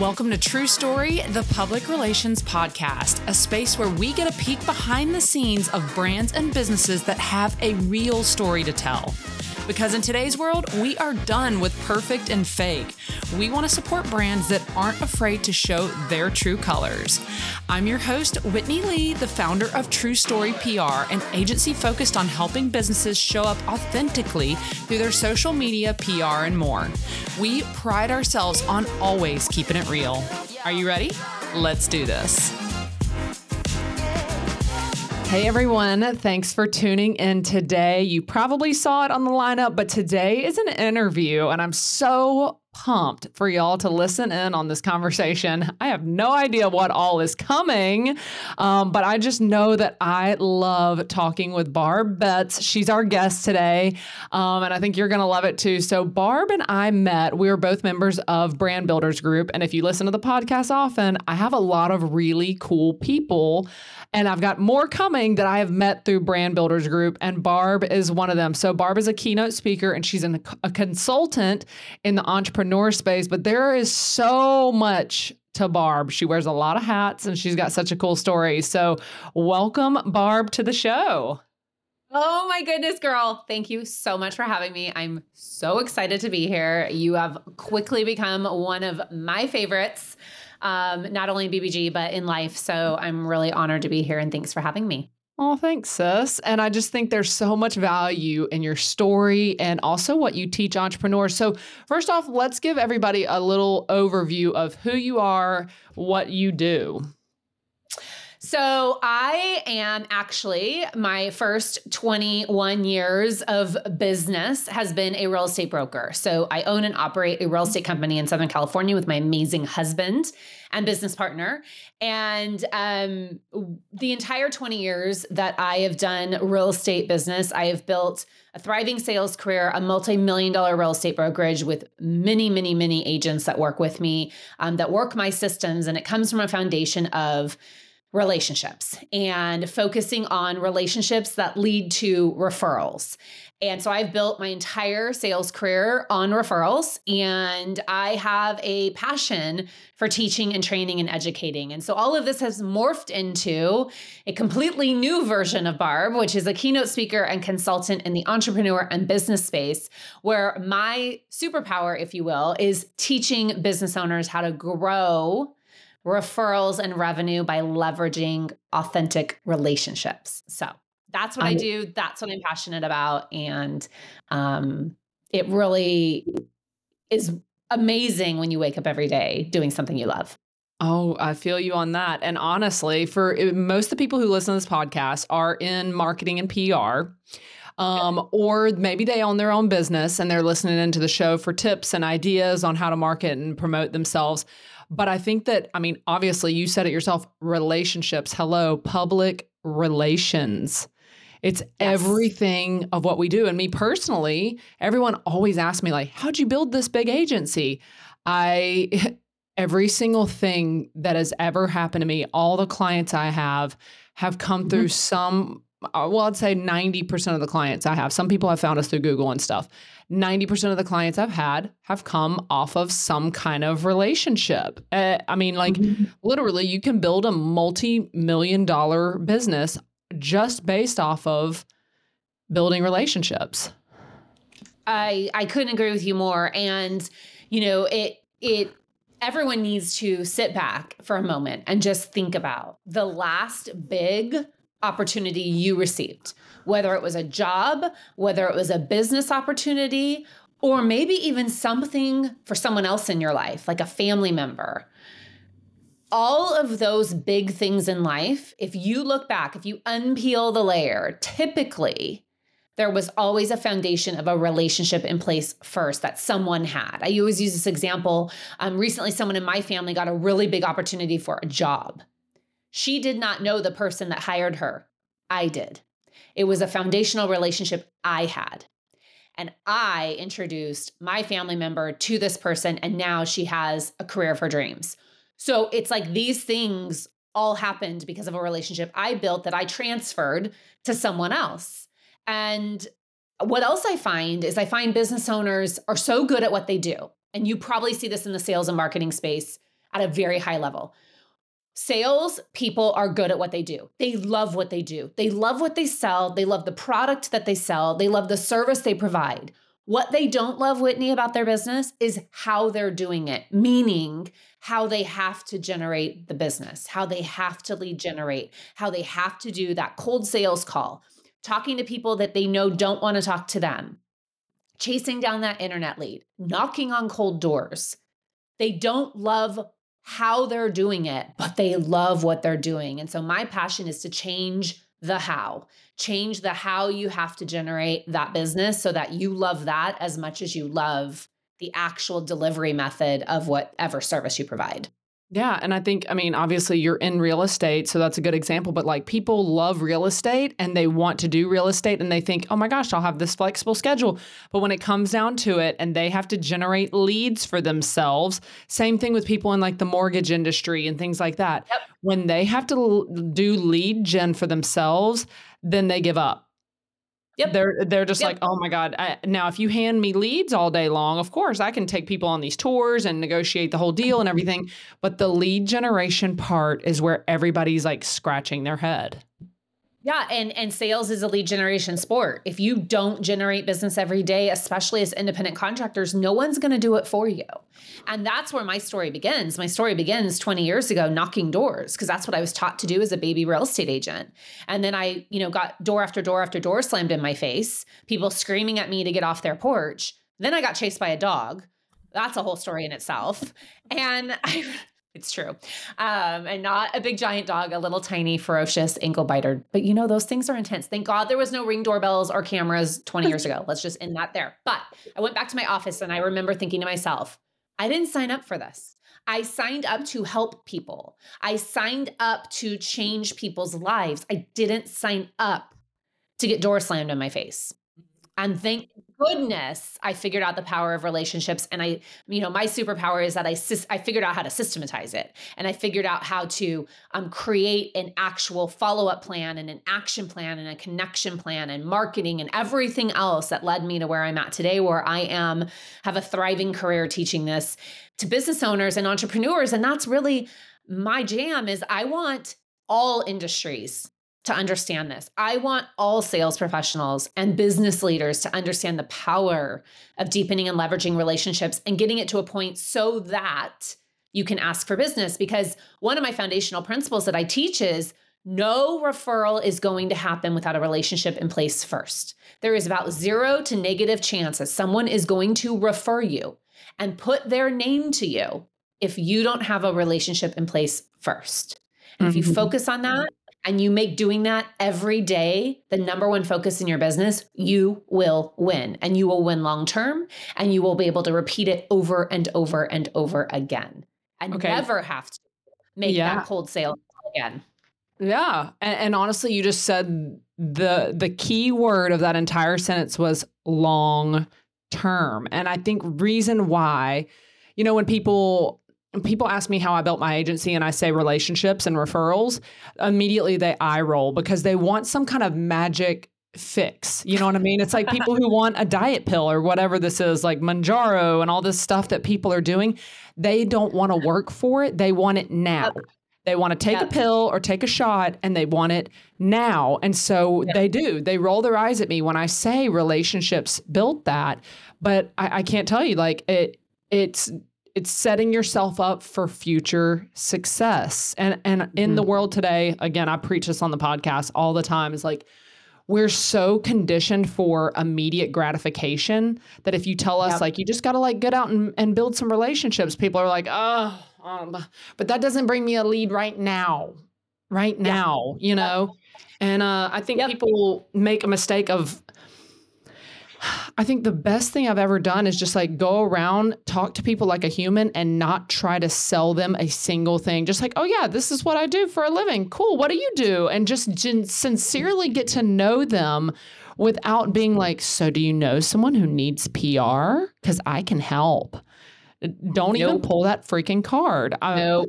Welcome to True Story, the public relations podcast, a space where we get a peek behind the scenes of brands and businesses that have a real story to tell. Because in today's world, we are done with perfect and fake. We want to support brands that aren't afraid to show their true colors. I'm your host, Whitney Lee, the founder of True Story PR, an agency focused on helping businesses show up authentically through their social media, PR, and more. We pride ourselves on always keeping it real. Are you ready? Let's do this. Hey everyone, thanks for tuning in today. You probably saw it on the lineup, but today is an interview, and I'm so pumped for y'all to listen in on this conversation. I have no idea what all is coming, um, but I just know that I love talking with Barb Betts. She's our guest today, um, and I think you're going to love it too. So, Barb and I met. We were both members of Brand Builders Group, and if you listen to the podcast often, I have a lot of really cool people and I've got more coming that I have met through Brand Builders Group, and Barb is one of them. So, Barb is a keynote speaker and she's an, a consultant in the entrepreneur space, but there is so much to Barb. She wears a lot of hats and she's got such a cool story. So, welcome, Barb, to the show. Oh my goodness, girl. Thank you so much for having me. I'm so excited to be here. You have quickly become one of my favorites um, not only in BBG, but in life. So I'm really honored to be here and thanks for having me. Oh, thanks, sis. And I just think there's so much value in your story and also what you teach entrepreneurs. So, first off, let's give everybody a little overview of who you are, what you do. So I am actually my first 21 years of business has been a real estate broker. So I own and operate a real estate company in Southern California with my amazing husband and business partner. And um, the entire 20 years that I have done real estate business, I have built a thriving sales career, a multi million dollar real estate brokerage with many, many, many agents that work with me, um, that work my systems. And it comes from a foundation of relationships and focusing on relationships that lead to referrals. And so I've built my entire sales career on referrals and I have a passion for teaching and training and educating. And so all of this has morphed into a completely new version of Barb, which is a keynote speaker and consultant in the entrepreneur and business space, where my superpower, if you will, is teaching business owners how to grow referrals and revenue by leveraging authentic relationships. So that's what I, I do. That's what I'm passionate about. And um, it really is amazing when you wake up every day doing something you love. Oh, I feel you on that. And honestly, for eh, most of the people who listen to this podcast are in marketing and PR. Um, or maybe they own their own business and they're listening into the show for tips and ideas on how to market and promote themselves. But I think that, I mean, obviously, you said it yourself relationships. Hello, public relations. It's yes. everything of what we do. And me personally, everyone always asks me, like, how'd you build this big agency? I, every single thing that has ever happened to me, all the clients I have, have come mm-hmm. through some uh, well, I'd say 90% of the clients I have, some people have found us through Google and stuff, 90% of the clients I've had have come off of some kind of relationship. Uh, I mean, like mm-hmm. literally, you can build a multi million dollar business just based off of building relationships. I I couldn't agree with you more and you know it it everyone needs to sit back for a moment and just think about the last big opportunity you received whether it was a job, whether it was a business opportunity, or maybe even something for someone else in your life, like a family member. All of those big things in life, if you look back, if you unpeel the layer, typically there was always a foundation of a relationship in place first that someone had. I always use this example. Um, recently, someone in my family got a really big opportunity for a job. She did not know the person that hired her. I did. It was a foundational relationship I had. And I introduced my family member to this person, and now she has a career of her dreams. So it's like these things all happened because of a relationship I built that I transferred to someone else. And what else I find is I find business owners are so good at what they do. And you probably see this in the sales and marketing space at a very high level. Sales people are good at what they do. They love what they do. They love what they sell. They love the product that they sell. They love the service they provide. What they don't love, Whitney, about their business is how they're doing it, meaning how they have to generate the business, how they have to lead generate, how they have to do that cold sales call, talking to people that they know don't want to talk to them, chasing down that internet lead, knocking on cold doors. They don't love how they're doing it, but they love what they're doing. And so my passion is to change the how, change the how you have to generate that business so that you love that as much as you love the actual delivery method of whatever service you provide. Yeah. And I think, I mean, obviously you're in real estate, so that's a good example, but like people love real estate and they want to do real estate and they think, oh my gosh, I'll have this flexible schedule. But when it comes down to it and they have to generate leads for themselves, same thing with people in like the mortgage industry and things like that. Yep. When they have to l- do lead gen for themselves, then they give up Yep. They're they're just yep. like, oh my god. I, now, if you hand me leads all day long, of course I can take people on these tours and negotiate the whole deal and everything. But the lead generation part is where everybody's like scratching their head. Yeah, and and sales is a lead generation sport. If you don't generate business every day, especially as independent contractors, no one's going to do it for you. And that's where my story begins. My story begins 20 years ago knocking doors because that's what I was taught to do as a baby real estate agent. And then I, you know, got door after door after door slammed in my face, people screaming at me to get off their porch. Then I got chased by a dog. That's a whole story in itself. And I it's true. Um, and not a big giant dog, a little tiny, ferocious ankle biter. But you know, those things are intense. Thank God there was no ring doorbells or cameras 20 years ago. Let's just end that there. But I went back to my office and I remember thinking to myself, I didn't sign up for this. I signed up to help people. I signed up to change people's lives. I didn't sign up to get door slammed in my face. And thank goodness I figured out the power of relationships. And I, you know, my superpower is that I, I figured out how to systematize it. And I figured out how to um, create an actual follow up plan and an action plan and a connection plan and marketing and everything else that led me to where I'm at today, where I am, have a thriving career teaching this to business owners and entrepreneurs. And that's really my jam is I want all industries to understand this. I want all sales professionals and business leaders to understand the power of deepening and leveraging relationships and getting it to a point so that you can ask for business. Because one of my foundational principles that I teach is no referral is going to happen without a relationship in place first. There is about zero to negative chance that someone is going to refer you and put their name to you if you don't have a relationship in place first. And mm-hmm. if you mm-hmm. focus on that, and you make doing that every day the number one focus in your business, you will win and you will win long term and you will be able to repeat it over and over and over again and okay. never have to make yeah. that cold sale again. Yeah. And, and, honestly, you just said the the key word of that entire sentence was long term. And I think reason why, you know, when people people ask me how I built my agency and I say relationships and referrals, immediately they eye roll because they want some kind of magic fix. You know what I mean? It's like people who want a diet pill or whatever this is, like Mounjaro and all this stuff that people are doing. They don't want to work for it. They want it now. They want to take yep. a pill or take a shot and they want it now. And so yep. they do. They roll their eyes at me when I say relationships built that. But I, I can't tell you, like it it's it's setting yourself up for future success. And and mm-hmm. in the mm-hmm. world today, again, I preach this on the podcast all the time is like we're so conditioned for immediate gratification that if you tell us yep. like you just got to like get out and, and build some relationships, people are like, "Oh, um, but that doesn't bring me a lead right now." Right now, yep. you know? Yep. And uh, I think people make a mistake of I think the best thing I've ever done is just like go around, talk to people like a human and not try to sell them a single thing. Just like, oh, yeah, this is what I do for a living. Cool. What do you do? And just sincerely get to know them without being like, so do you know someone who needs PR? Because I can help. Don't nope. even pull that freaking card. No.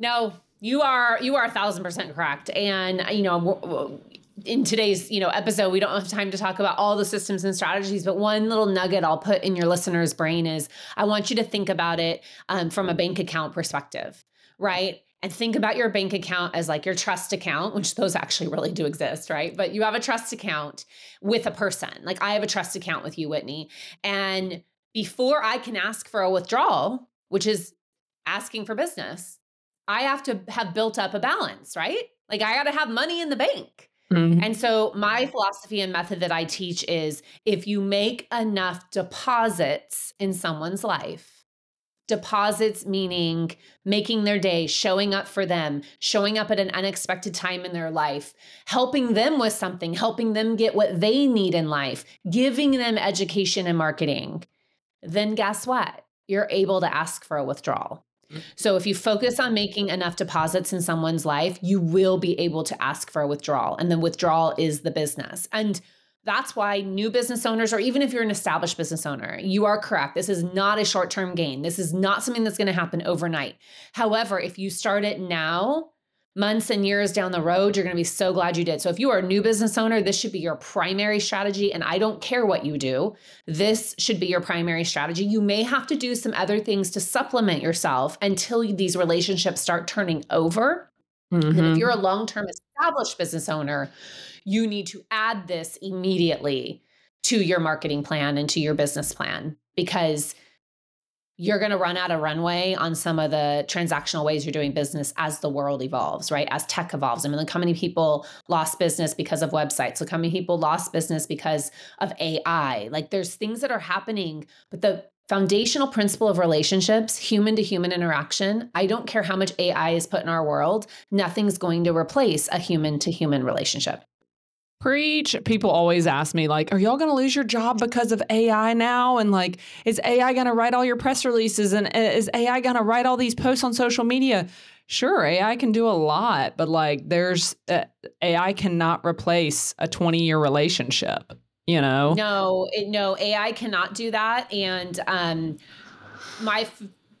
No, you are you are a thousand percent correct. And you know, in today's you know episode we don't have time to talk about all the systems and strategies but one little nugget i'll put in your listener's brain is i want you to think about it um, from a bank account perspective right? And think about your bank account as like your trust account which those actually really do exist right? But you have a trust account with a person. Like i have a trust account with you whitney. And before i can ask for a withdrawal which is asking for business i have to have built up a balance right? Like i got to have money in the bank Mm-hmm. And so, my philosophy and method that I teach is if you make enough deposits in someone's life, deposits meaning making their day, showing up for them, showing up at an unexpected time in their life, helping them with something, helping them get what they need in life, giving them education and marketing, then guess what? You're able to ask for a withdrawal. So if you focus on making enough deposits in someone's life, you will be able to ask for a withdrawal. And the withdrawal is the business. And that's why new business owners, or even if you're an established business owner, you are correct. This is not a short term gain. This is not something that's going to happen overnight. However, if you start it now, months and years down the road, you're going to be so glad you did. So if you are a new business owner, this should be your primary strategy. And I don't care what you do, this should be your primary strategy. You may have to do some other things to supplement yourself until these relationships start turning over. Mm-hmm. And if mm-hmm. you're a long term established business owner, you need to add this immediately to your marketing plan and to your business plan because you're going to run out of runway on some of the transactional ways you're doing business as the world evolves, right? As tech evolves. I mean, look how many people lost business because of websites. Look how many people lost business because of AI. Like there's things that are happening, but the foundational principle of relationships, human to human interaction, I don't care how much AI is put in our world, nothing's going to replace a human to human relationship. Preach. People always ask me, like, are y'all going to lose your job because of AI now? And like, is AI going to write all your press releases? And uh, is AI going to write all these posts on social media? Sure, AI can do a lot, but like, there's uh, AI cannot replace a 20 year relationship, you know? No, it, no, AI cannot do that. And, um, my,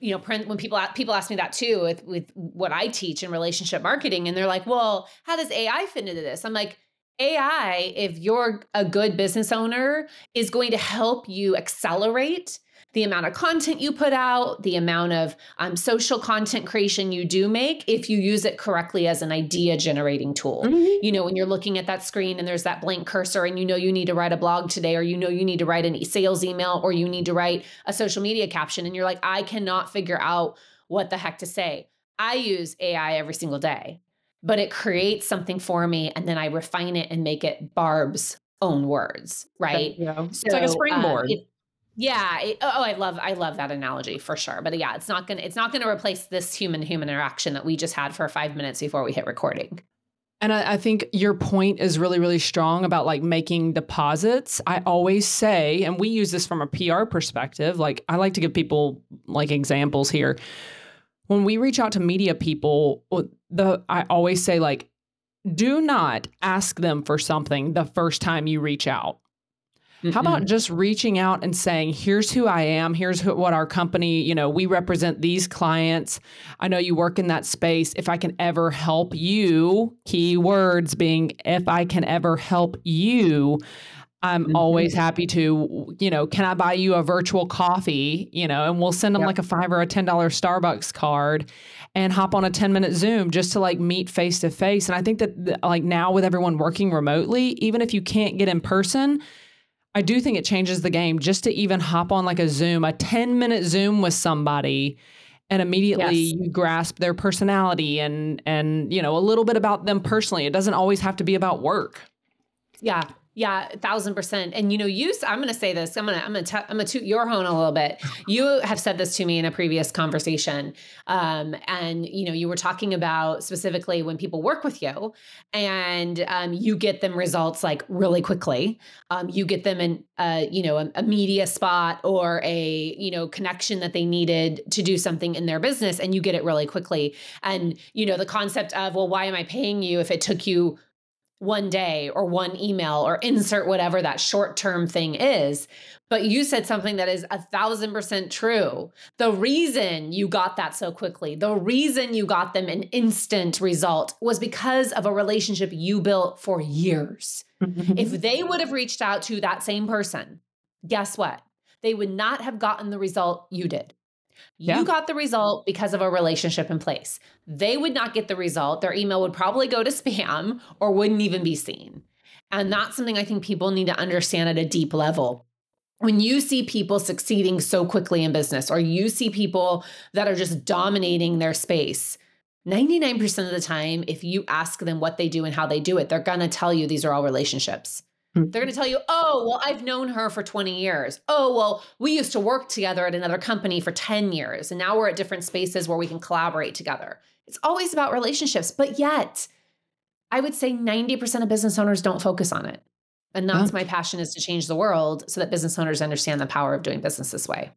you know, when people people ask me that too with with what I teach in relationship marketing, and they're like, "Well, how does AI fit into this?" I'm like, AI, if you're a good business owner, is going to help you accelerate the amount of content you put out, the amount of um, social content creation you do make if you use it correctly as an idea generating tool. Mm-hmm. You know, when you're looking at that screen and there's that blank cursor and you know you need to write a blog today, or you know you need to write a sales email, or you need to write a social media caption, and you're like, I cannot figure out what the heck to say. I use AI every single day but it creates something for me and then I refine it and make it Barb's own words, right? Yeah. So, it's like a springboard. Um, it, yeah. It, oh, oh, I love I love that analogy for sure. But yeah, it's not gonna it's not gonna replace this human human interaction that we just had for five minutes before we hit recording. And I, I, think your point is really, really strong about like making deposits. I always say, and we use this from a PR perspective, like I like to give people like examples here when we reach out to media people, uh, the I always say like do not ask them for something the first time you reach out. Mm-mm. How about just reaching out and saying, "Here's who I am. Here's who, what our company, you know, we represent these clients. I know you work in that space. If I can ever help you, key words being if I can ever help you, I'm mm-hmm. always happy to, you know, can I buy you a virtual coffee? You know, and we'll send them yep. like a five or a $10 Starbucks card and hop on a 10 minute Zoom just to like meet face to face. And I think that like now with everyone working remotely, even if you can't get in person, I do think it changes the game just to even hop on like a Zoom, a 10 minute Zoom with somebody and immediately yes. you grasp their personality and and you know a little bit about them personally. It doesn't always have to be about work. Yeah, yeah, a thousand percent. And you know, you I'm gonna say this, I'm gonna I'm gonna I'm gonna toot your horn a little bit. You have said this to me in a previous conversation. Um, and you know, you were talking about specifically when people work with you and um, you get them results like really quickly. Um, you get them in uh, you know, a, a media spot or a, you know, connection that they needed to do something in their business and you get it really quickly. And, you know, the concept of, well, why am I paying you if it took you one day or one email or insert whatever that short term thing is. But you said something that is a thousand percent true. The reason you got that so quickly, the reason you got them an instant result was because of a relationship you built for years. Mm-hmm. if they would have reached out to that same person, guess what? They would not have gotten the result you did. You yeah. got the result because of a relationship in place. They would not get the result. Their email would probably go to spam or wouldn't even be seen. And that's something I think people need to understand at a deep level. When you see people succeeding so quickly in business, or you see people that are just dominating their space, 99% of the time, if you ask them what they do and how they do it, they're gonna tell you these are all relationships. Hmm. They're going to tell you, oh, well, I've known her for 20 years. Oh, well, we used to work together at another company for 10 years. And now we're at different spaces where we can collaborate together. It's always about relationships. But yet, I would say 90% of business owners don't focus on it. And that's my passion is to change the world so that business owners understand the power of doing business this way.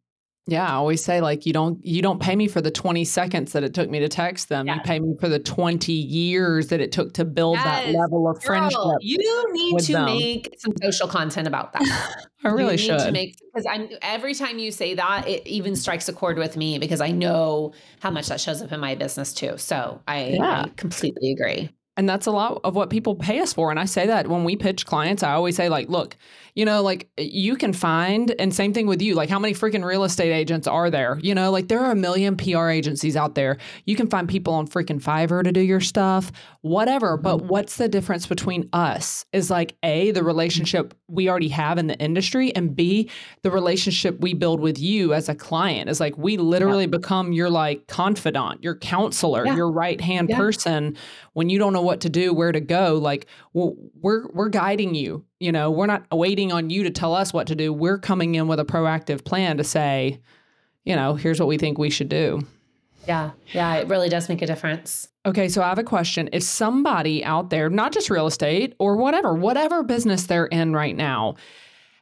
Yeah, I always say like you don't you don't pay me for the 20 seconds that it took me to text them. Yes. You pay me for the 20 years that it took to build yes. that level of Girl, friendship. You need to them. make some social content about that. I really should. To make because I'm every time you say that, it even strikes a chord with me because I know how much that shows up in my business too. So I, yeah. I completely agree. And that's a lot of what people pay us for. And I say that when we pitch clients, I always say, like, look, you know, like you can find, and same thing with you, like how many freaking real estate agents are there? You know, like there are a million PR agencies out there. You can find people on freaking Fiverr to do your stuff, whatever. But mm-hmm. what's the difference between us is like A, the relationship we already have in the industry, and B, the relationship we build with you as a client is like we literally yeah. become your like confidant, your counselor, yeah. your right hand yeah. person when you don't know what to do, where to go. Like well, we're we're guiding you you know, we're not waiting on you to tell us what to do. We're coming in with a proactive plan to say, you know, here's what we think we should do. Yeah. Yeah. It really does make a difference. Okay. So I have a question. If somebody out there, not just real estate or whatever, whatever business they're in right now,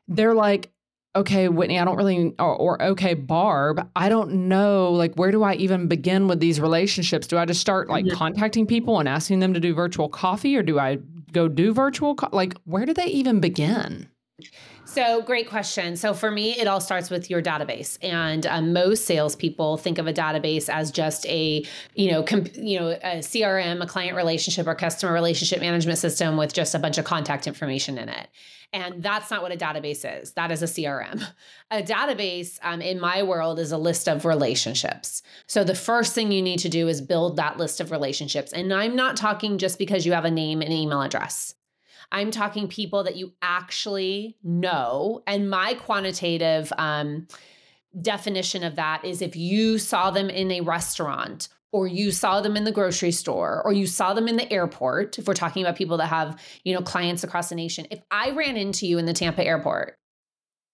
they're like, okay, Whitney, I don't really, or, or, okay, Barb, I don't know, like, where do I even begin with these relationships? Do I just start like mm-hmm. contacting people and asking them to do virtual coffee, or do I go do virtual? Co- like, where do they even begin? So, great question. So, for me, it all starts with your database, and um, most salespeople think of a database as just a, you know, you know, a CRM, a client relationship or customer relationship management system with just a bunch of contact information in it. And that's not what a database is. That is a CRM. A database, um, in my world, is a list of relationships. So the first thing you need to do is build that list of relationships. And I'm not talking just because you have a name and email address. I'm talking people that you actually know. And my quantitative um, definition of that is if you saw them in a restaurant or you saw them in the grocery store or you saw them in the airport if we're talking about people that have you know clients across the nation if i ran into you in the tampa airport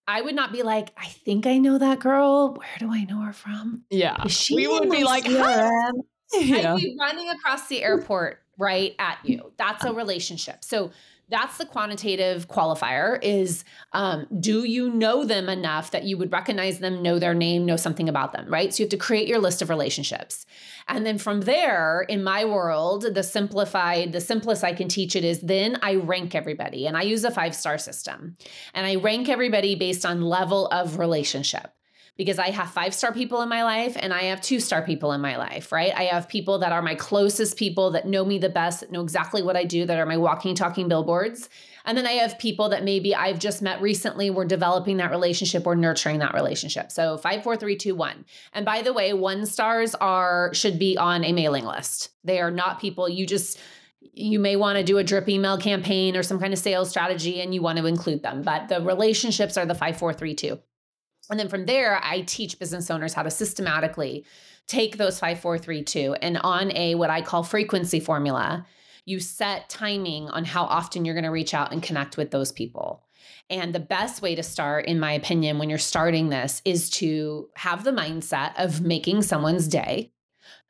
i would not be like i think i know that girl. Where do i know her from? Yeah. We would be like yeah. i'd be running across the airport right at you. That's a relationship. So that's the quantitative qualifier is um, do you know them enough that you would recognize them know their name know something about them right? So you have to create your list of relationships. And then from there in my world the simplified the simplest i can teach it is then i rank everybody and i use a five star system. And i rank everybody based on level of relationship because I have five star people in my life and I have two star people in my life, right? I have people that are my closest people that know me the best, that know exactly what I do, that are my walking, talking billboards. And then I have people that maybe I've just met recently, we're developing that relationship or nurturing that relationship. So five, four, three, two, one. And by the way, one stars are should be on a mailing list. They are not people you just you may want to do a drip email campaign or some kind of sales strategy and you want to include them. But the relationships are the five, four, three, two. And then from there, I teach business owners how to systematically take those five, four, three, two, and on a what I call frequency formula, you set timing on how often you're going to reach out and connect with those people. And the best way to start, in my opinion, when you're starting this is to have the mindset of making someone's day.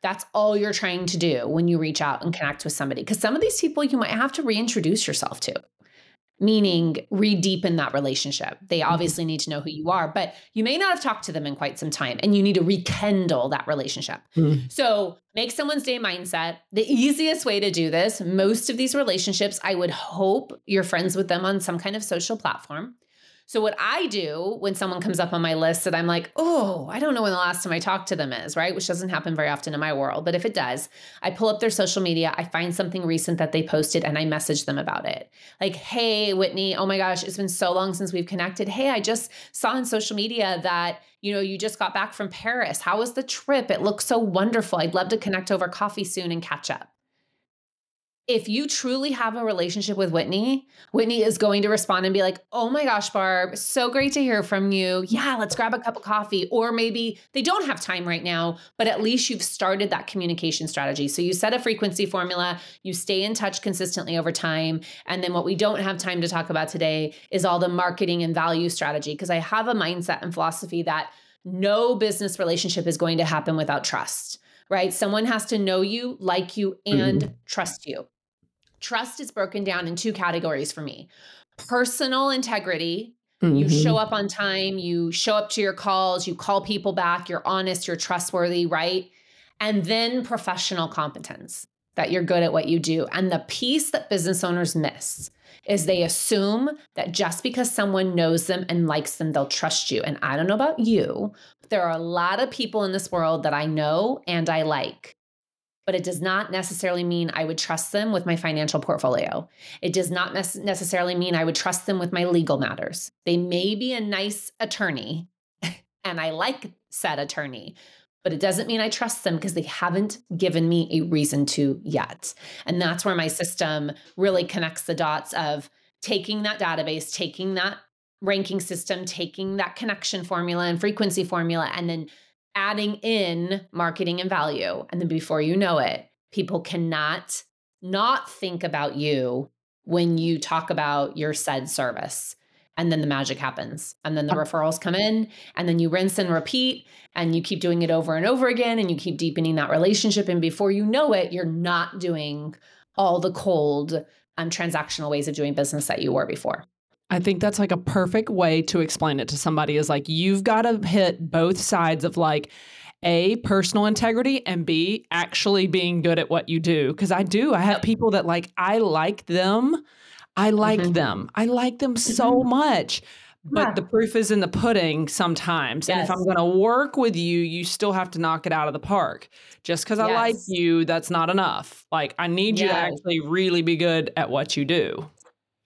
That's all you're trying to do when you reach out and connect with somebody. Because some of these people you might have to reintroduce yourself to. Meaning re-deepen that relationship. They Mm-hmm. obviously need to know who you are, but you may not have talked to them in quite some time and you need to rekindle that relationship. Mm. So make someone's day mindset. The easiest way to do this, most of these relationships, I would hope you're friends with them on some kind of social platform. So what I do when someone comes up on my list that I'm like, oh, I don't know when the last time I talked to them is, right? Which doesn't happen very often in my world, but if it does, I pull up their social media, I find something recent that they posted and I message them about it. Like, hey, Whitney, oh my gosh, it's been so long since we've connected. Hey, I just saw on social media that, you know, you just got back from Paris. How was the trip? It looks so wonderful. I'd love to connect over coffee soon and catch up if you truly have a relationship with Whitney, Whitney is going to respond and be like, Oh my gosh, Barb, so great to hear from you. Yeah, let's grab a cup of coffee. Or maybe they don't have time right now, but at least you've started that communication strategy. So you set a frequency formula, you stay in touch consistently over time. And then what we don't have time to talk about today is all the marketing and value strategy, because I have a mindset and philosophy that no business relationship is going to happen without trust. Right? Someone has to know you, like you, and mm-hmm. trust you. Trust is broken down in two categories for me personal integrity. You Mhm. show up on time, you show up to your calls, you call people back, you're honest, you're trustworthy, right? And then professional competence that you're good at what you do. And the piece that business owners miss is they assume that just because someone knows them and likes them, they'll trust you. And I don't know about you, but there are a lot of people in this world that I know and I like but it does not necessarily mean I would trust them with my financial portfolio. It does not nec- necessarily mean I would trust them with my legal matters. They may be a nice attorney, and I like said attorney, but it doesn't mean I trust them because they haven't given me a reason to yet. And that's where my system really connects the dots of taking that database, taking that ranking system, taking that connection formula and frequency formula, and then adding in marketing and value. And then before you know it, people cannot not think about you when you talk about your said service. And then the magic happens. And then the referrals come in, and then you rinse and repeat, and you keep doing it over and over again, and you keep deepening that relationship. And before you know it, you're not doing all the cold um, transactional ways of doing business that you were before. I think that's like a perfect way to explain it to somebody is like you've got to hit both sides of like a personal integrity and b actually being good at what you do. Because I do I have people that like I like them. I like Mhm. them. I like them so much. But Yeah. the proof is in the pudding sometimes. And if I'm going to work with you you still have to knock it out of the park. Just cuz I like you that's not enough. Like I need you to actually really be good at what you do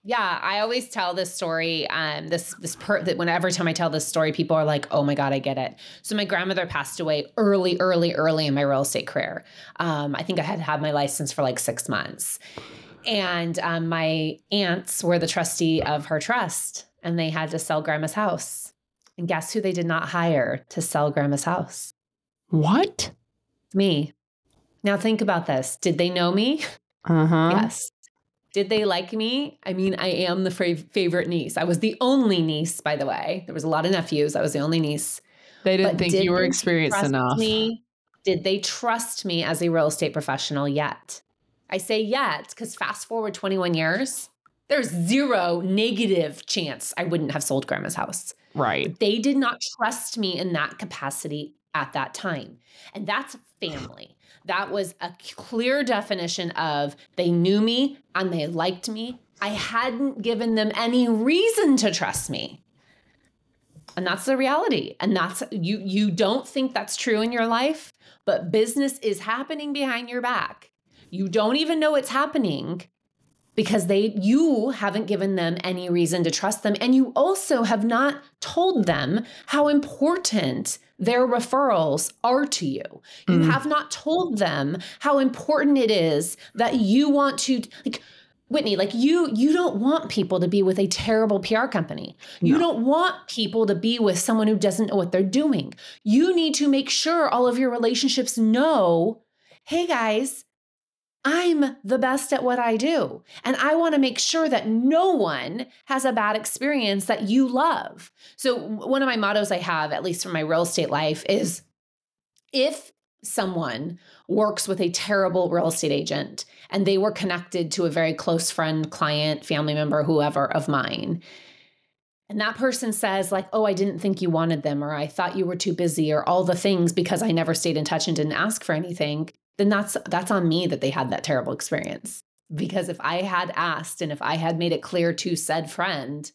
Yeah, I always tell this story. Um, this this per that when every time I tell this story, people are like, "Oh my god, I get it." So my grandmother passed away early, early, early in my real estate career. Um, I think I had had my license for like six months, and um, my aunts were the trustee of her trust, and they had to sell grandma's house. And guess who they did not hire to sell grandma's house? what Me. Now think about this. Did they know me? uh-huh Yes. Did they like me? I mean, I am the fav- favorite niece. I was the only niece, by the way. There was a lot of nephews. I was the only niece. They didn't But think did you were experienced trust enough. Me? Did they trust me as a real estate professional yet? I say yet because fast forward 21 years, there's zero negative chance I wouldn't have sold grandma's house. Right. They did not trust me in that capacity at that time. And that's family. That was a clear definition of they knew me and they liked me. I hadn't given them any reason to trust me. And that's the reality. And that's you you don't think that's true in your life, but business is happening behind your back. You don't even know it's happening because they you haven't given them any reason to trust them and you also have not told them how important their referrals are to you. You Mm. have not told them how important it is that you want to like Whitney, like you you don't want people to be with a terrible PR company. You don't want people to be with someone who doesn't know what they're doing. You need to make sure all of your relationships know, "Hey guys, I'm the best at what I do. And I want to make sure that no one has a bad experience that you love. So, one of my mottos I have, at least for my real estate life, is if someone works with a terrible real estate agent and they were connected to a very close friend, client, family member, whoever of mine. And that person says, like, oh, I didn't think you wanted them, or I thought you were too busy, or all the things because I never stayed in touch and didn't ask for anything, then that's that's on me that they had that terrible experience. Because if I had asked and if I had made it clear to said friend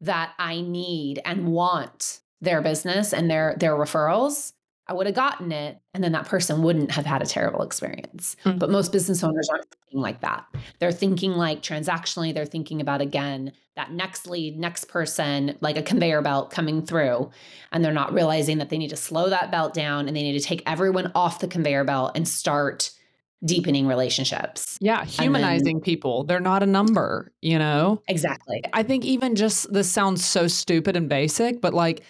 that I need and want their business and their their referrals, I would have gotten it, and then that person wouldn't have had a terrible experience. Mm-hmm. But most business owners aren't thinking like that. They're thinking like transactionally, they're thinking about again that next lead, next person, like a conveyor belt coming through. And they're not realizing that they need to slow that belt down and they need to take everyone off the conveyor belt and start deepening relationships. Yeah, humanizing then, people. They're not a number, you know? Exactly. I think even just this sounds so stupid and basic, but like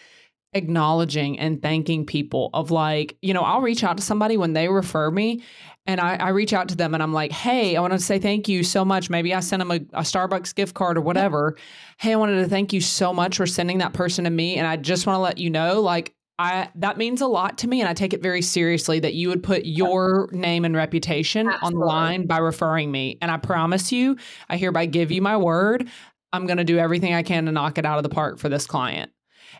acknowledging and thanking people of like, you know, I'll reach out to somebody when they refer me and I, I reach out to them and I'm like, hey, I want to say thank you so much. Maybe I send them a, a Starbucks gift card or whatever. Hey, I wanted to thank you so much for sending that person to me. And I just want to let you know, like, I that means a lot to me and I take it very seriously that you would put your name and reputation Absolutely. on the line by referring me. And I promise you, I hereby give you my word, I'm going to do everything I can to knock it out of the park for this client.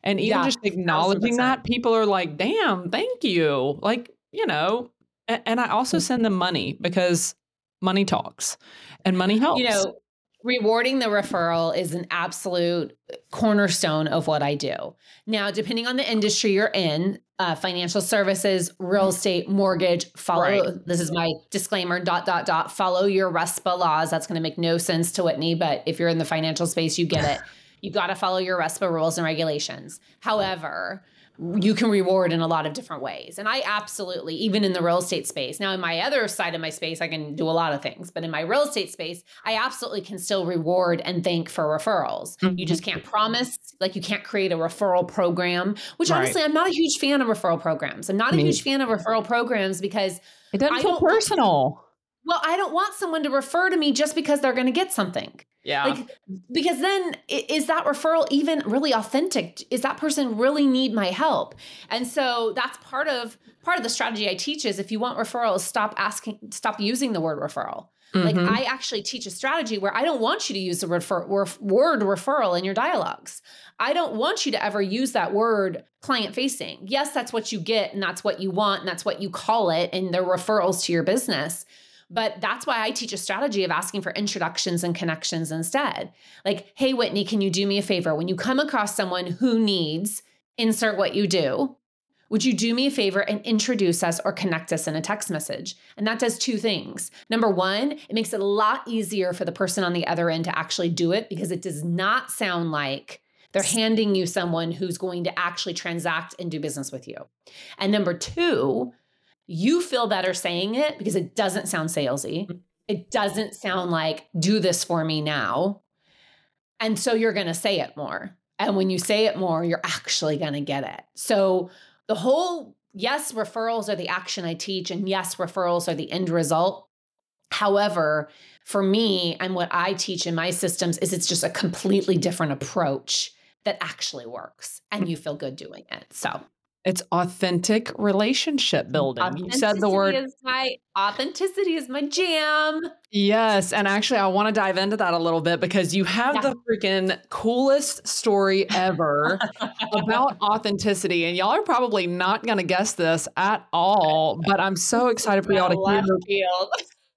And even yeah, just acknowledging 100%. that, people are like, damn, thank you. Like, you know, and, and I also mm. send them money because money talks and money helps. You know, rewarding the referral is an absolute cornerstone of what I do. Now, depending on the industry you're in, uh, financial services, real estate, mortgage, follow right. this is my disclaimer dot dot dot follow your RESPA laws. That's going to make no sense to Whitney, but if you're in the financial space, you get it. You got to follow your RESPA rules and regulations. However, you can reward in a lot of different ways. And I absolutely, even in the real estate space, now in my other side of my space, I can do a lot of things, but in my real estate space, I absolutely can still reward and thank for referrals. Mm-hmm. You just can't promise, like, you can't create a referral program, which right. honestly, I'm not a huge fan of referral programs. I'm not a huge fan of referral programs because it doesn't feel personal. Well, I don't want someone to refer to me just because they're going to get something. Yeah. Like because then is that referral even really authentic? Is that person really need my help? And so that's part of part of the strategy I teach is if you want referrals, stop asking stop using the word referral. Mm-hmm. Like I actually teach a strategy where I don't want you to use the refer- word referral in your dialogues. I don't want you to ever use that word client facing. Yes, that's what you get and that's what you want and that's what you call it and they're referrals to your business. But that's why I teach a strategy of asking for introductions and connections instead. Like, hey, Whitney, can you do me a favor? When you come across someone who needs insert what you do, would you do me a favor and introduce us or connect us in a text message? And that does two things. Number one, it makes it a lot easier for the person on the other end to actually do it because it does not sound like they're handing you someone who's going to actually transact and do business with you. And number two, you feel better saying it because it doesn't sound salesy. Mm. It doesn't sound like, do this for me now. And so you're going to say it more. And when you say it more, you're actually going to get it. So the whole, yes, referrals are the action I teach, and yes, referrals are the end result. However, for me and what I teach in my systems is it's just a completely different approach that actually works and you feel good doing it. So it's authentic relationship mm, building. You said the word is my authenticity is my jam. Yes, and actually I want to dive into that a little bit because you have yeah. the freaking coolest story ever about authenticity and y'all are probably not going to guess this at all, but I'm so excited for y'all to hear.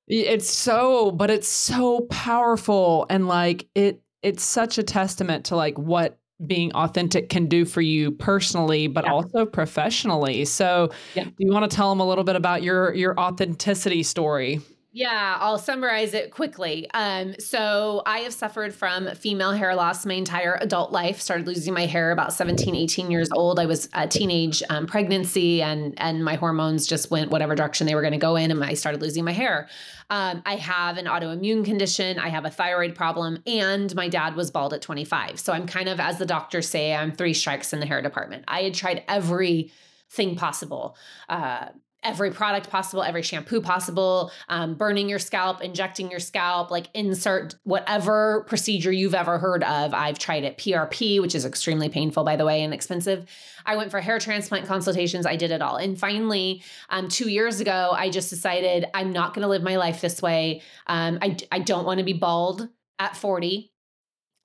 It's so, but it's so powerful and like it it's such a testament to like what being authentic can do for you personally but yeah. also professionally so yeah. do you want to tell them a little bit about your your authenticity story yeah, I'll summarize it quickly. Um, so I have suffered from female hair loss my entire adult life. Started losing my hair about 17, 18 years old. I was a teenage um, pregnancy and and my hormones just went whatever direction they were going to go in and I started losing my hair. Um, I have an autoimmune condition, I have a thyroid problem, and my dad was bald at 25. So I'm kind of, as the doctors say, I'm three strikes in the hair department. I had tried everything possible. Uh, every product possible, every shampoo possible, um, burning your scalp, injecting your scalp, like insert whatever procedure you've ever heard of. I've tried it. PRP, which is extremely painful, by the way, and expensive. I went for hair transplant consultations. I did it all. And finally, um, two years ago, I just decided I'm not going to live my life this way. Um, I, I don't want to be bald at 40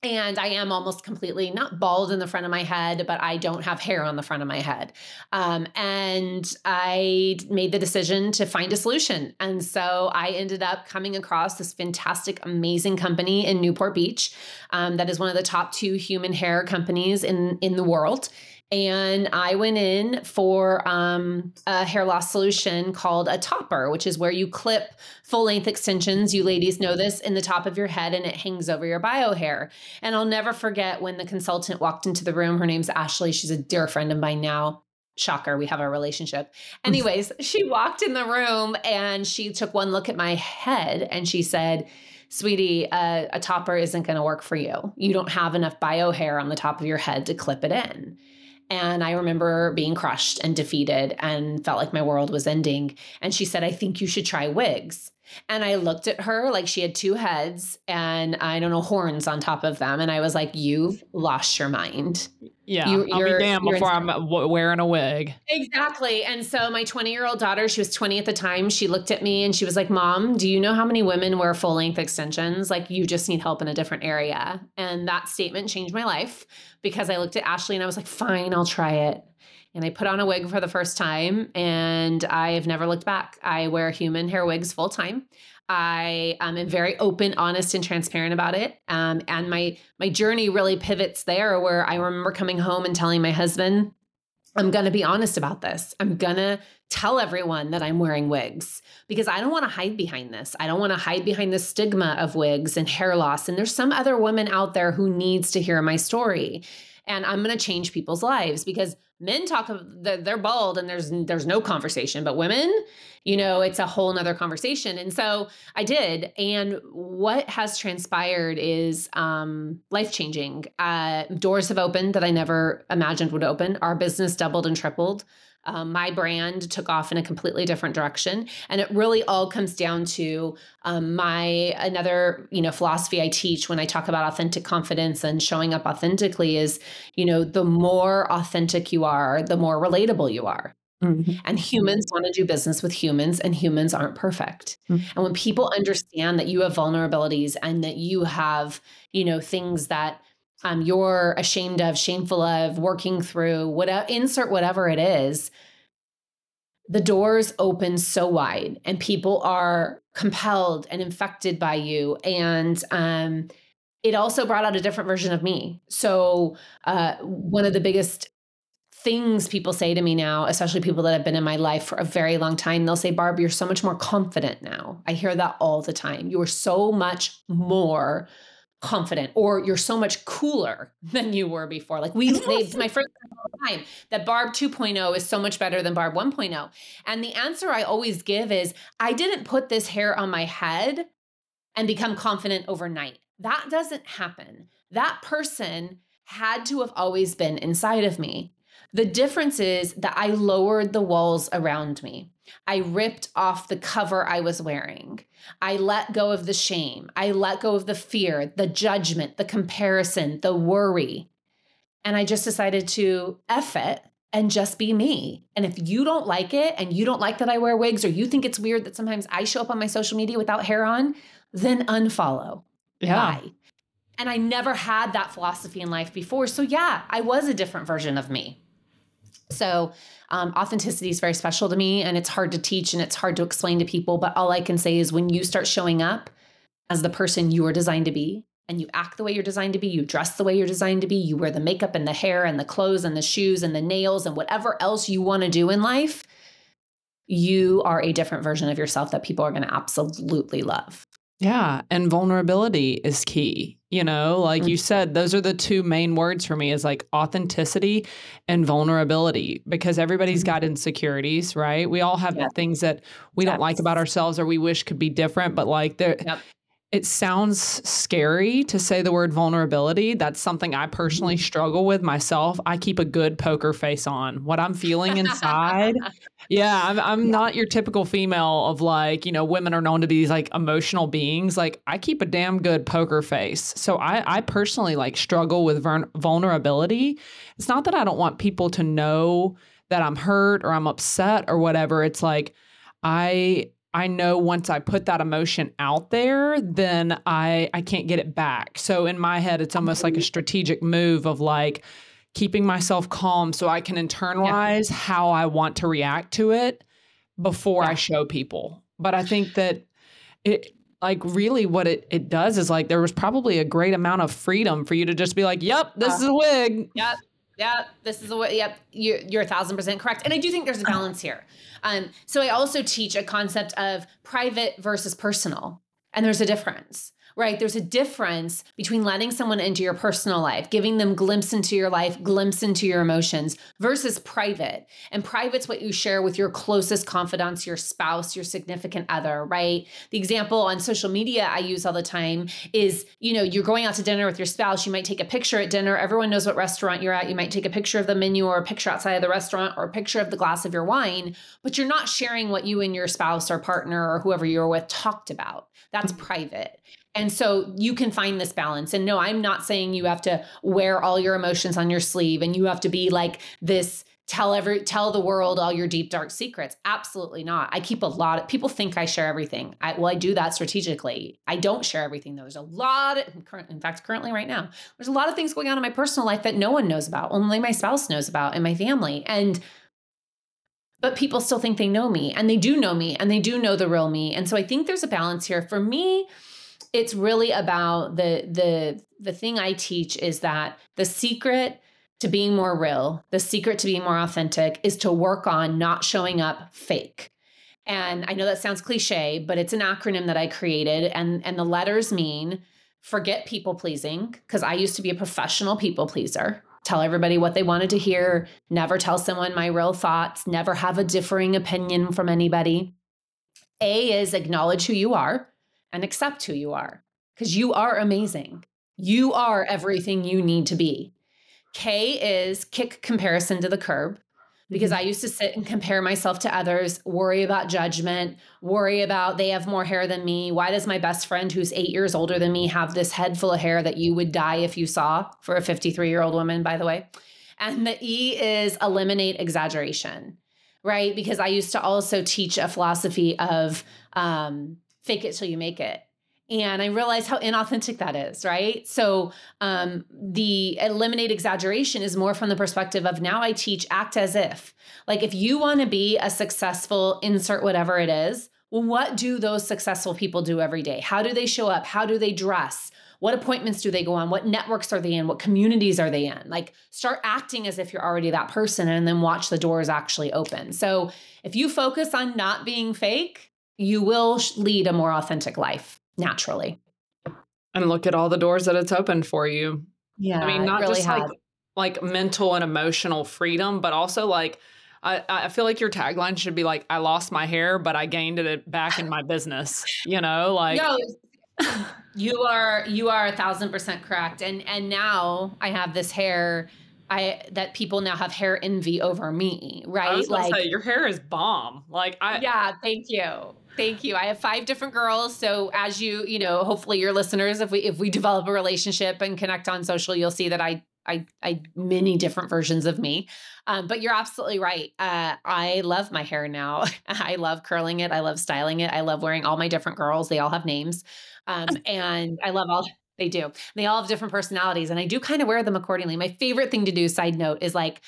and I am almost completely not bald in the front of my head, but I don't have hair on the front of my head. Um, and I made the decision to find a solution. And so I ended up coming across this fantastic, amazing company in Newport Beach um, that is one of the top two human hair companies in, in the world and I went in for um, a hair loss solution called a topper, which is where you clip full length extensions. You ladies know this in the top of your head and it hangs over your bio hair. And I'll never forget when the consultant walked into the room. Her name's Ashley. She's a dear friend of mine now. Shocker, we have a relationship. Anyways, she walked in the room and she took one look at my head and she said, Sweetie, uh, a topper isn't going to work for you. You don't have enough bio hair on the top of your head to clip it in. And I remember being crushed and defeated and felt like my world was ending. And she said, I think you should try wigs. And I looked at her like she had two heads and I don't know, horns on top of them. And I was like, You've lost your mind. Yeah. You, I'll be damned before I'm uh, wearing a wig. Exactly. And so my 20 year old daughter, she was 20 at the time, she looked at me and she was like, Mom, do you know how many women wear full length extensions? Like, you just need help in a different area. And that statement changed my life because I looked at Ashley and I was like, Fine, I'll try it and I put on a wig for the first time and I have never looked back. I wear human hair wigs full time. I um, am very open, honest, and transparent about it. Um, and my my journey really pivots there, where I remember coming home and telling my husband, "I'm going to be honest about this. I'm going to tell everyone that I'm wearing wigs because I don't want to hide behind this. I don't want to hide behind the stigma of wigs and hair loss. And there's some other woman out there who needs to hear my story." and I'm going to change people's lives because men talk of they're bald and there's there's no conversation but women you know it's a whole nother conversation. And so i did. And what has transpired is um, life changing uh, doors have opened that i never imagined would open. Our business doubled and tripled um, my brand took off in a completely different direction and it really all comes down to um, my another you know philosophy i teach when i talk about authentic confidence and showing up authentically is you know the more authentic you are the more relatable you are Mm-hmm. And humans want to do business with humans, and humans aren't perfect. Mm-hmm. And when people understand that you have vulnerabilities and that you have, you know, things that um, you're ashamed of, shameful of, working through, whatever, insert whatever it is, the doors open so wide and people are compelled and infected by you. And um, it also brought out a different version of me. So, uh, one of the biggest things people say to me now, especially people that have been in my life for a very long time, they'll say, Barb, you're so much more confident now. I hear that all the time. You are so much more confident or you're so much cooler than you were before. Like we they, my first time that Barb 2.0 is so much better than Barb 1.0. And the answer I always give is I didn't put this hair on my head and become confident overnight. That doesn't happen. That person had to have always been inside of me. The difference is that I lowered the walls around me. I ripped off the cover I was wearing. I let go of the shame. I let go of the fear, the judgment, the comparison, the worry. And I just decided to F it and just be me. And if you don't like it and you don't like that I wear wigs or you think it's weird that sometimes I show up on my social media without hair on, then unfollow. Yeah. Why? And I never had that philosophy in life before. So, yeah, I was a different version of me. So, um, authenticity is very special to me and it's hard to teach and it's hard to explain to people. But all I can say is when you start showing up as the person you are designed to be, and you act the way you're designed to be, you dress the way you're designed to be, you wear the makeup and the hair and the clothes and the shoes and the nails and whatever else you want to do in life, you are a different version of yourself that people are going to absolutely love. Yeah. And vulnerability is key. You know, like you mm-hmm. said, those are the two main words for me is like authenticity and vulnerability because everybody's mm-hmm. got insecurities, right? We all have yeah. things that we don't like about ourselves or we wish could be different, but like there yep. It sounds scary to say the word vulnerability. That's something I personally Mm-hmm. struggle with myself. I keep a good poker face on. What I'm feeling inside. yeah, I'm, I'm Yeah. not your typical female of like, you know, women are known to be these like emotional beings. Like, I keep a damn good poker face. So I, I personally like struggle with vern- vulnerability. It's not that I don't want people to know that I'm hurt or I'm upset or whatever. It's like, I I know once I put that emotion out there, then I I can't get it back. So in my head, it's almost like a strategic move of like keeping myself calm so I can internalize how I want to react to it before I show people. But I think that it like really what it it does is like there was probably a great amount of freedom for you to just be like, "Yep, this Uh, is a wig." Yep. Yep. This is the way. Yep. You're, you're a thousand percent correct. And I do think there's a Uh-huh. balance here. Um, so I also teach a concept of private versus personal. And there's a difference, right? There's a difference between letting someone into your personal life, giving them glimpse into your life, glimpse into your emotions versus private. And private's what you share with your closest confidants, your spouse, your significant other, right? The example on social media I use all the time is, you know, you're going out to dinner with your spouse, you might take a picture at dinner, everyone knows what restaurant you're at, you might take a picture of the menu or a picture outside of the restaurant or a picture of the glass of your wine, but you're not sharing what you and your spouse or partner or whoever you're with talked about. That's mm-hmm. private. And so you can find this balance. And no, I'm not saying you have to wear all your emotions on your sleeve and you have to be like this tell every tell the world all your deep dark secrets. Absolutely not. I keep a lot of people think I share everything. I well I do that strategically. I don't share everything though. There's a lot of, in fact currently right now. There's a lot of things going on in my personal life that no one knows about. Only my spouse knows about and my family. And but people still think they know me and they do know me and they do know the real me. And so I think there's a balance here. For me, it's really about the the the thing I teach is that the secret to being more real, the secret to being more authentic is to work on not showing up fake. And I know that sounds cliche, but it's an acronym that I created and and the letters mean forget people pleasing because I used to be a professional people pleaser. Tell everybody what they wanted to hear, never tell someone my real thoughts, never have a differing opinion from anybody. A is acknowledge who you are and accept who you are because you are amazing. You are everything you need to be. K is kick comparison to the curb because I used to sit and compare myself to others, worry about judgment, worry about they have more hair than me. Why does my best friend, who's eight years older than me, have this head full of hair that you would die if you saw for a 53 year old woman, by the way? And the E is eliminate exaggeration, right? Because I used to also teach a philosophy of um, fake it till you make it. And I realize how inauthentic that is, right? So um, the eliminate exaggeration is more from the perspective of now I teach act as if. Like if you want to be a successful insert whatever it is, well, what do those successful people do every day? How do they show up? How do they dress? What appointments do they go on? What networks are they in? What communities are they in? Like start acting as if you're already that person and then watch the doors actually open. So if you focus on not being fake, you will lead a more authentic life naturally. And look at all the doors that it's opened for you. Yeah. I mean, not really just like like mental and emotional freedom, but also like I, I feel like your tagline should be like, I lost my hair, but I gained it back in my business. You know, like no, you are you are a thousand percent correct. And and now I have this hair I that people now have hair envy over me, right? I was like say, your hair is bomb. Like I yeah, thank you. Thank you. I have five different girls. So as you, you know, hopefully your listeners, if we if we develop a relationship and connect on social, you'll see that I I I many different versions of me. Um, but you're absolutely right. Uh, I love my hair now. I love curling it. I love styling it. I love wearing all my different girls. They all have names. Um, and I love all they do. They all have different personalities. And I do kind of wear them accordingly. My favorite thing to do, side note, is like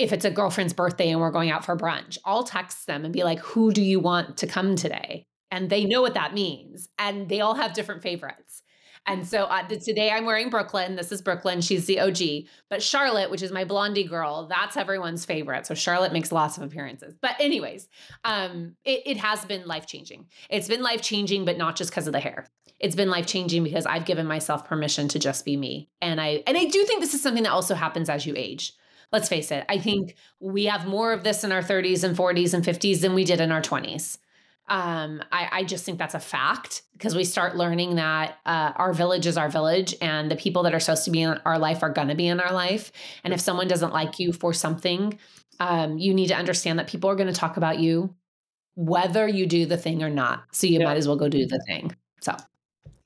if it's a girlfriend's birthday and we're going out for brunch, I'll text them and be like, who do you want to come today? And they know what that means. And they all have different favorites. And so uh, today I'm wearing Brooklyn. This is Brooklyn. She's the OG. But Charlotte, which is my blondie girl, that's everyone's favorite. So Charlotte makes lots of appearances. But anyways, um, it, it has been life changing. It's been life changing, but not just because of the hair. It's been life changing because I've given myself permission to just be me. And I and I do think this is something that also happens as you age. Let's face it. I think we have more of this in our 30s and 40s and 50s than we did in our 20s. Um, I, I just think that's a fact because we start learning that uh, our village is our village and the people that are supposed to be in our life are going to be in our life. And if someone doesn't like you for something, um, you need to understand that people are going to talk about you whether you do the thing or not. So you yeah. might as well go do the thing. So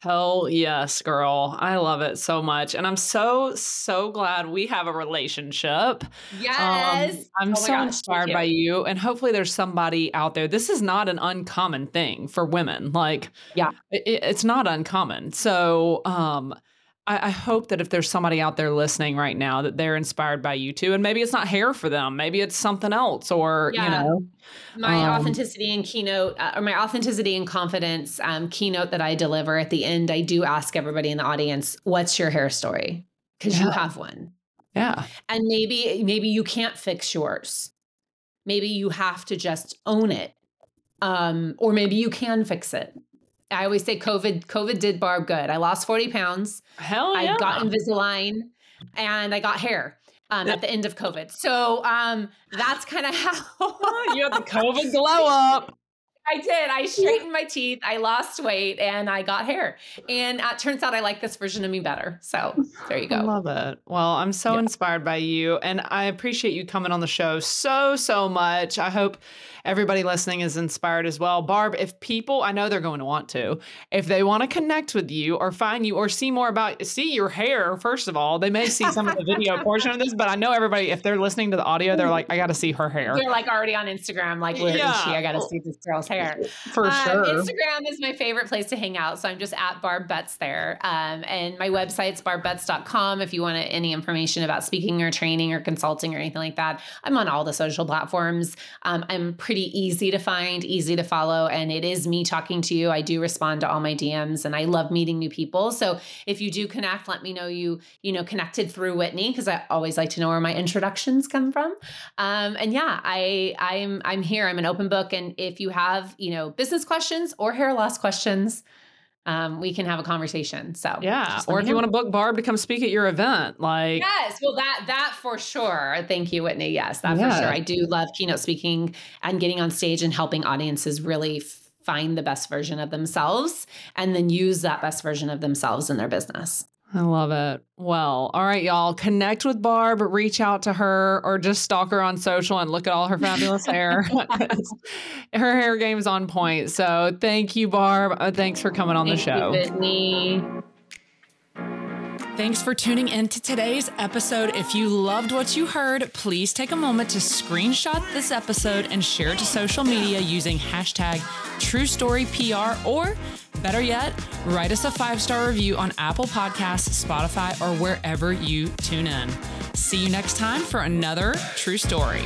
Hell yes, girl. I love it so much. And I'm so, so glad we have a relationship. Yes. Um, I'm oh so gosh, inspired by you. And hopefully there's somebody out there. This is not an uncommon thing for women. Like, yeah, it, it's not uncommon. So, um, I, I, hope that if there's somebody out there listening right now that they're inspired by you too, and maybe it's not hair for them, maybe it's something else, or yeah. you know, my um, authenticity and keynote, uh, or my authenticity and confidence um, keynote that I deliver at the end, I do ask everybody in the audience, "What's your hair story?" Because yeah. you have one. Yeah, and maybe maybe you can't fix yours. Maybe you have to just own it, um, or maybe you can fix it. I always say COVID, COVID did Barb good. I lost 40 pounds. Hell yeah. I got Invisalign and I got hair. Um, at the end of COVID. So um, that's kind of how you have the COVID glow up. I did. I straightened my teeth. I lost weight and I got hair. And uh, it turns out I like this version of me better. So there you go. I love it. Well, I'm so yeah. inspired by you and I appreciate you coming on the show so, so much. I hope everybody listening is inspired as well. Barb, if people, I know they're going to want to, if they want to connect with you or find you or see more about, see your hair, first of all, they may see some of the video portion of this, but I know everybody, if they're listening to the audio, they're like, I got to see her hair. They're like already on Instagram, like, where yeah. is she? I got to see this girl's hair. For um, sure. Instagram is my favorite place to hang out. So I'm just at Barb Betts there. Um, and my website's barbbetts.com if you want any information about speaking or training or consulting or anything like that. I'm on all the social platforms. Um, I'm pretty pretty easy to find, easy to follow, and it is me talking to you. I do respond to all my DMs and I love meeting new people. So if you do connect, let me know you, you know, connected through Whitney because I always like to know where my introductions come from. Um, and yeah, I I'm I'm here. I'm an open book. And if you have, you know, business questions or hair loss questions, um, we can have a conversation. So yeah, or if you want to book Barb to come speak at your event, like yes, well that that for sure. Thank you, Whitney. Yes, that yeah. for sure. I do love keynote speaking and getting on stage and helping audiences really find the best version of themselves and then use that best version of themselves in their business. I love it. Well, all right, y'all. Connect with Barb, reach out to her, or just stalk her on social and look at all her fabulous hair. her hair game is on point. So thank you, Barb. Uh, thanks for coming on thank the show. You, Whitney. Thanks for tuning in to today's episode. If you loved what you heard, please take a moment to screenshot this episode and share it to social media using hashtag TrueStoryPR or better yet, write us a five star review on Apple Podcasts, Spotify, or wherever you tune in. See you next time for another true story.